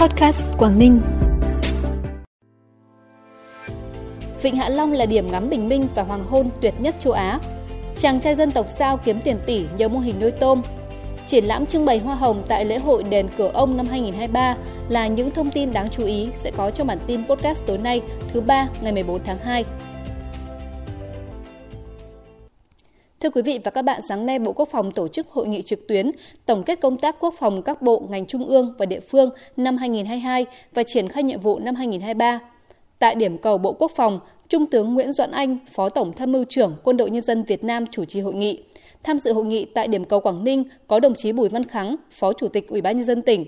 Podcast Quảng Ninh. Vịnh Hạ Long là điểm ngắm bình minh và hoàng hôn tuyệt nhất châu Á. Chàng trai dân tộc Sao kiếm tiền tỷ nhờ mô hình nuôi tôm. Triển lãm trưng bày hoa hồng tại lễ hội đền Cửa Ông năm 2023 là những thông tin đáng chú ý sẽ có trong bản tin podcast tối nay, thứ ba, ngày 14 tháng 2. Thưa quý vị và các bạn, sáng nay Bộ Quốc phòng tổ chức hội nghị trực tuyến tổng kết công tác quốc phòng các bộ, ngành trung ương và địa phương năm 2022 và triển khai nhiệm vụ năm 2023. Tại điểm cầu Bộ Quốc phòng, Trung tướng Nguyễn Doãn Anh, Phó Tổng Tham mưu trưởng Quân đội Nhân dân Việt Nam chủ trì hội nghị. Tham dự hội nghị tại điểm cầu Quảng Ninh có đồng chí Bùi Văn Kháng, Phó Chủ tịch Ủy ban nhân dân tỉnh.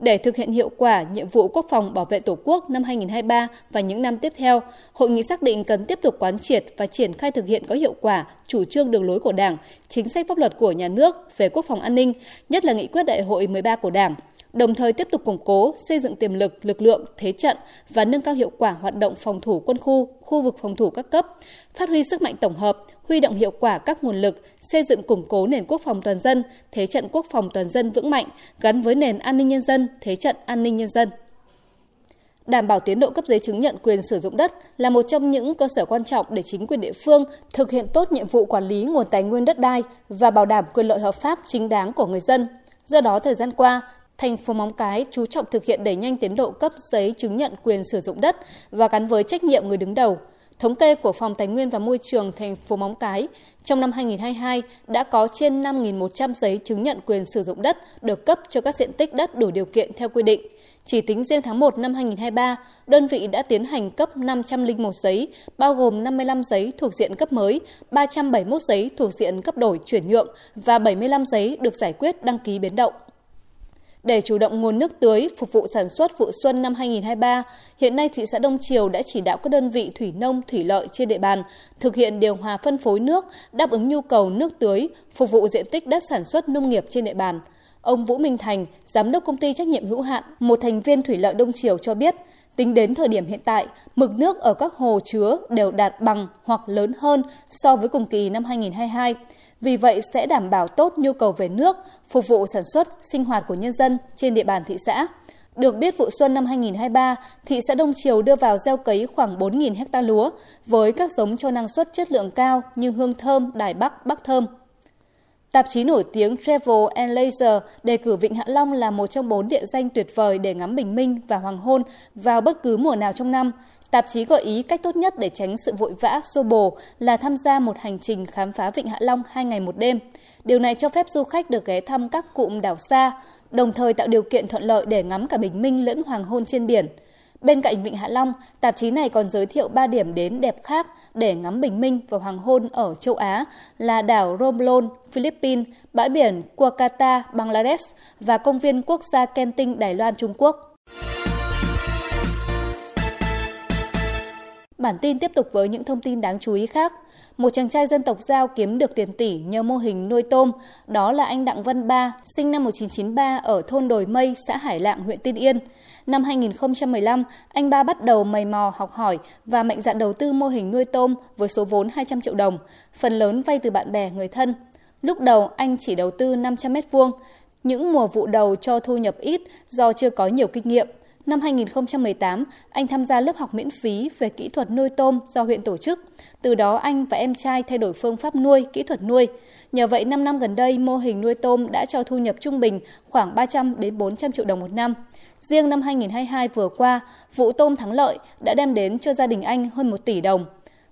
Để thực hiện hiệu quả nhiệm vụ quốc phòng bảo vệ Tổ quốc năm 2023 và những năm tiếp theo, hội nghị xác định cần tiếp tục quán triệt và triển khai thực hiện có hiệu quả chủ trương đường lối của Đảng, chính sách pháp luật của nhà nước về quốc phòng an ninh, nhất là nghị quyết đại hội 13 của Đảng, đồng thời tiếp tục củng cố, xây dựng tiềm lực, lực lượng, thế trận và nâng cao hiệu quả hoạt động phòng thủ quân khu, khu vực phòng thủ các cấp, phát huy sức mạnh tổng hợp, huy động hiệu quả các nguồn lực, xây dựng củng cố nền quốc phòng toàn dân, thế trận quốc phòng toàn dân vững mạnh gắn với nền an ninh nhân dân, thế trận an ninh nhân dân. Đảm bảo tiến độ cấp giấy chứng nhận quyền sử dụng đất là một trong những cơ sở quan trọng để chính quyền địa phương thực hiện tốt nhiệm vụ quản lý nguồn tài nguyên đất đai và bảo đảm quyền lợi hợp pháp chính đáng của người dân. Do đó, thời gian qua, thành phố Móng Cái chú trọng thực hiện đẩy nhanh tiến độ cấp giấy chứng nhận quyền sử dụng đất và gắn với trách nhiệm người đứng đầu. Thống kê của Phòng Tài nguyên và Môi trường thành phố Móng Cái, trong năm 2022 đã có trên 5.100 giấy chứng nhận quyền sử dụng đất được cấp cho các diện tích đất đủ điều kiện theo quy định. Chỉ tính riêng tháng 1 năm 2023, đơn vị đã tiến hành cấp 501 giấy, bao gồm 55 giấy thuộc diện cấp mới, 371 giấy thuộc diện cấp đổi chuyển nhượng và 75 giấy được giải quyết đăng ký biến động. Để chủ động nguồn nước tưới phục vụ sản xuất vụ xuân năm 2023, hiện nay thị xã Đông Triều đã chỉ đạo các đơn vị thủy nông, thủy lợi trên địa bàn thực hiện điều hòa phân phối nước, đáp ứng nhu cầu nước tưới, phục vụ diện tích đất sản xuất nông nghiệp trên địa bàn. Ông Vũ Minh Thành, giám đốc công ty trách nhiệm hữu hạn, một thành viên thủy lợi Đông Triều cho biết, tính đến thời điểm hiện tại, mực nước ở các hồ chứa đều đạt bằng hoặc lớn hơn so với cùng kỳ năm 2022. Vì vậy sẽ đảm bảo tốt nhu cầu về nước, phục vụ sản xuất, sinh hoạt của nhân dân trên địa bàn thị xã. Được biết vụ xuân năm 2023, thị xã Đông Triều đưa vào gieo cấy khoảng 4.000 hecta lúa với các giống cho năng suất chất lượng cao như hương thơm, đài bắc, bắc thơm. Tạp chí nổi tiếng Travel and Leisure đề cử Vịnh Hạ Long là một trong bốn địa danh tuyệt vời để ngắm bình minh và hoàng hôn vào bất cứ mùa nào trong năm. Tạp chí gợi ý cách tốt nhất để tránh sự vội vã, xô bồ là tham gia một hành trình khám phá Vịnh Hạ Long hai ngày một đêm. Điều này cho phép du khách được ghé thăm các cụm đảo xa, đồng thời tạo điều kiện thuận lợi để ngắm cả bình minh lẫn hoàng hôn trên biển. Bên cạnh Vịnh Hạ Long, tạp chí này còn giới thiệu 3 điểm đến đẹp khác để ngắm bình minh và hoàng hôn ở châu Á là đảo Romblon, Philippines, bãi biển Kuakata, Bangladesh và công viên quốc gia Kenting, Đài Loan, Trung Quốc. Bản tin tiếp tục với những thông tin đáng chú ý khác. Một chàng trai dân tộc Giao kiếm được tiền tỷ nhờ mô hình nuôi tôm, đó là anh Đặng Văn Ba, sinh năm 1993 ở thôn Đồi Mây, xã Hải Lạng, huyện Tiên Yên. Năm 2015, anh Ba bắt đầu mày mò học hỏi và mạnh dạn đầu tư mô hình nuôi tôm với số vốn 200 triệu đồng, phần lớn vay từ bạn bè, người thân. Lúc đầu anh chỉ đầu tư 500 mét vuông, những mùa vụ đầu cho thu nhập ít do chưa có nhiều kinh nghiệm. Năm 2018, anh tham gia lớp học miễn phí về kỹ thuật nuôi tôm do huyện tổ chức. Từ đó anh và em trai thay đổi phương pháp nuôi, kỹ thuật nuôi. Nhờ vậy 5 năm gần đây, mô hình nuôi tôm đã cho thu nhập trung bình khoảng 300 đến 400 triệu đồng một năm. Riêng năm 2022 vừa qua, vụ tôm thắng lợi đã đem đến cho gia đình anh hơn 1 tỷ đồng.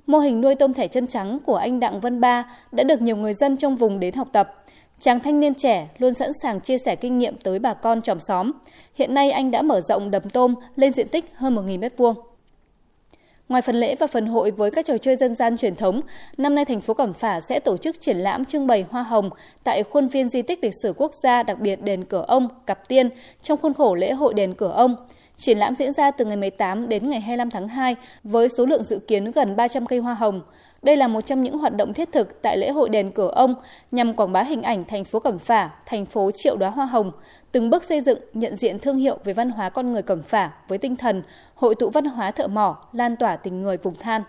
Mô hình nuôi tôm thẻ chân trắng của anh Đặng Văn Ba đã được nhiều người dân trong vùng đến học tập. Chàng thanh niên trẻ luôn sẵn sàng chia sẻ kinh nghiệm tới bà con tròm xóm. Hiện nay anh đã mở rộng đầm tôm lên diện tích hơn 1.000 m2. Ngoài phần lễ và phần hội với các trò chơi dân gian truyền thống, năm nay thành phố Cẩm Phả sẽ tổ chức triển lãm trưng bày hoa hồng tại khuôn viên di tích lịch sử quốc gia đặc biệt đền Cửa Ông, Cặp Tiên trong khuôn khổ lễ hội đền Cửa Ông. Triển lãm diễn ra từ ngày 18 đến ngày 25 tháng 2 với số lượng dự kiến gần 300 cây hoa hồng. Đây là một trong những hoạt động thiết thực tại lễ hội đền Cửa Ông nhằm quảng bá hình ảnh thành phố Cẩm Phả, thành phố triệu đóa hoa hồng, từng bước xây dựng nhận diện thương hiệu về văn hóa con người Cẩm Phả với tinh thần hội tụ văn hóa thợ mỏ, lan tỏa tình người vùng than.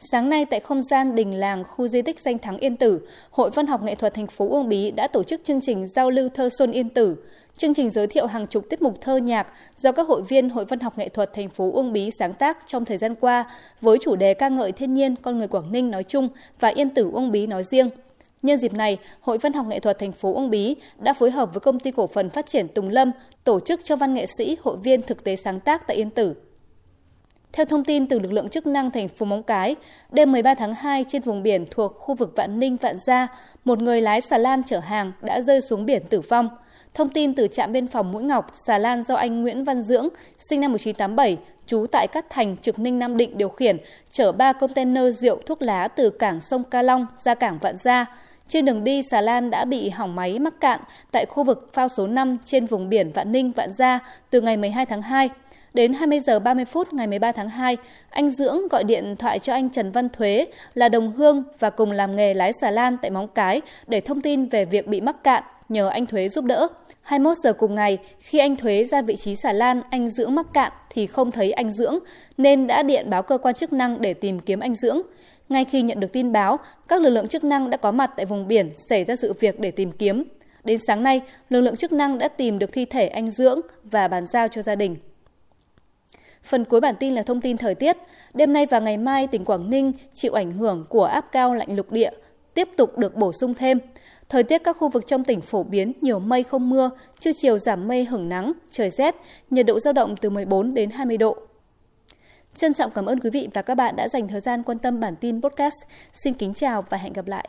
Sáng nay tại không gian đình làng khu di tích danh thắng Yên Tử, Hội Văn học nghệ thuật thành phố Uông Bí đã tổ chức chương trình giao lưu thơ xuân Yên Tử. Chương trình giới thiệu hàng chục tiết mục thơ nhạc do các hội viên Hội Văn học nghệ thuật thành phố Uông Bí sáng tác trong thời gian qua với chủ đề ca ngợi thiên nhiên con người Quảng Ninh nói chung và Yên Tử Uông Bí nói riêng. Nhân dịp này, Hội Văn học nghệ thuật thành phố Uông Bí đã phối hợp với công ty cổ phần phát triển Tùng Lâm tổ chức cho văn nghệ sĩ, hội viên thực tế sáng tác tại Yên Tử. Theo thông tin từ lực lượng chức năng thành phố Móng Cái, đêm 13 tháng 2 trên vùng biển thuộc khu vực Vạn Ninh, Vạn Gia, một người lái xà lan chở hàng đã rơi xuống biển tử vong. Thông tin từ trạm biên phòng Mũi Ngọc, xà lan do anh Nguyễn Văn Dưỡng, sinh năm 1987, trú tại Cát Thành, Trực Ninh, Nam Định điều khiển, chở 3 container rượu thuốc lá từ cảng sông Ca Long ra cảng Vạn Gia. Trên đường đi, xà lan đã bị hỏng máy mắc cạn tại khu vực phao số 5 trên vùng biển Vạn Ninh, Vạn Gia từ ngày 12 tháng 2. Đến 20 giờ 30 phút ngày 13 tháng 2, anh Dưỡng gọi điện thoại cho anh Trần Văn Thuế là đồng hương và cùng làm nghề lái xà lan tại Móng Cái để thông tin về việc bị mắc cạn, nhờ anh Thuế giúp đỡ. 21 giờ cùng ngày, khi anh Thuế ra vị trí xà lan, anh Dưỡng mắc cạn thì không thấy anh Dưỡng, nên đã điện báo cơ quan chức năng để tìm kiếm anh Dưỡng. Ngay khi nhận được tin báo, các lực lượng chức năng đã có mặt tại vùng biển xảy ra sự việc để tìm kiếm. Đến sáng nay, lực lượng chức năng đã tìm được thi thể anh Dưỡng và bàn giao cho gia đình. Phần cuối bản tin là thông tin thời tiết. Đêm nay và ngày mai, tỉnh Quảng Ninh chịu ảnh hưởng của áp cao lạnh lục địa, tiếp tục được bổ sung thêm. Thời tiết các khu vực trong tỉnh phổ biến nhiều mây không mưa, trưa chiều giảm mây hưởng nắng, trời rét, nhiệt độ dao động từ 14 đến 20 độ. Trân trọng cảm ơn quý vị và các bạn đã dành thời gian quan tâm bản tin podcast. Xin kính chào và hẹn gặp lại.